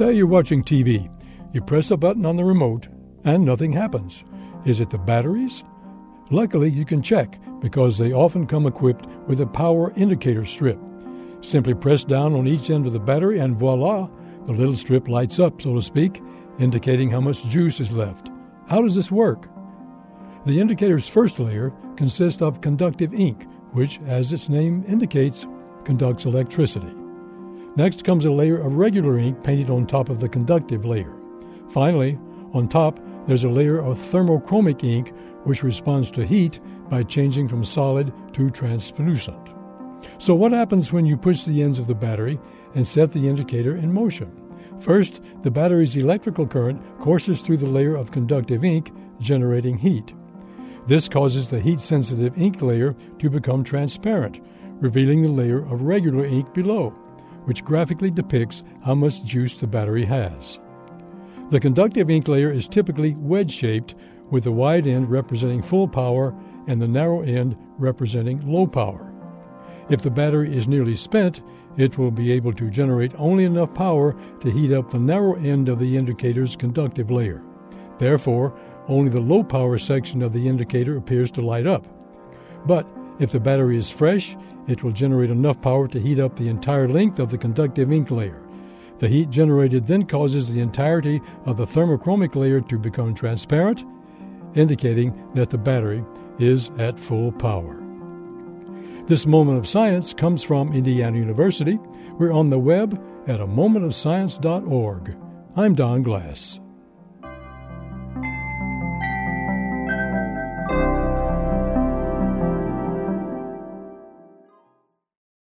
Say you're watching TV. You press a button on the remote and nothing happens. Is it the batteries? Luckily, you can check because they often come equipped with a power indicator strip. Simply press down on each end of the battery and voila, the little strip lights up, so to speak, indicating how much juice is left. How does this work? The indicator's first layer consists of conductive ink, which, as its name indicates, conducts electricity. Next comes a layer of regular ink painted on top of the conductive layer. Finally, on top, there's a layer of thermochromic ink which responds to heat by changing from solid to translucent. So, what happens when you push the ends of the battery and set the indicator in motion? First, the battery's electrical current courses through the layer of conductive ink, generating heat. This causes the heat sensitive ink layer to become transparent, revealing the layer of regular ink below, which graphically depicts how much juice the battery has. The conductive ink layer is typically wedge shaped, with the wide end representing full power and the narrow end representing low power. If the battery is nearly spent, it will be able to generate only enough power to heat up the narrow end of the indicator's conductive layer. Therefore, only the low power section of the indicator appears to light up. But if the battery is fresh, it will generate enough power to heat up the entire length of the conductive ink layer. The heat generated then causes the entirety of the thermochromic layer to become transparent, indicating that the battery is at full power. This moment of science comes from Indiana University. We're on the web at a momentofscience.org. I'm Don Glass.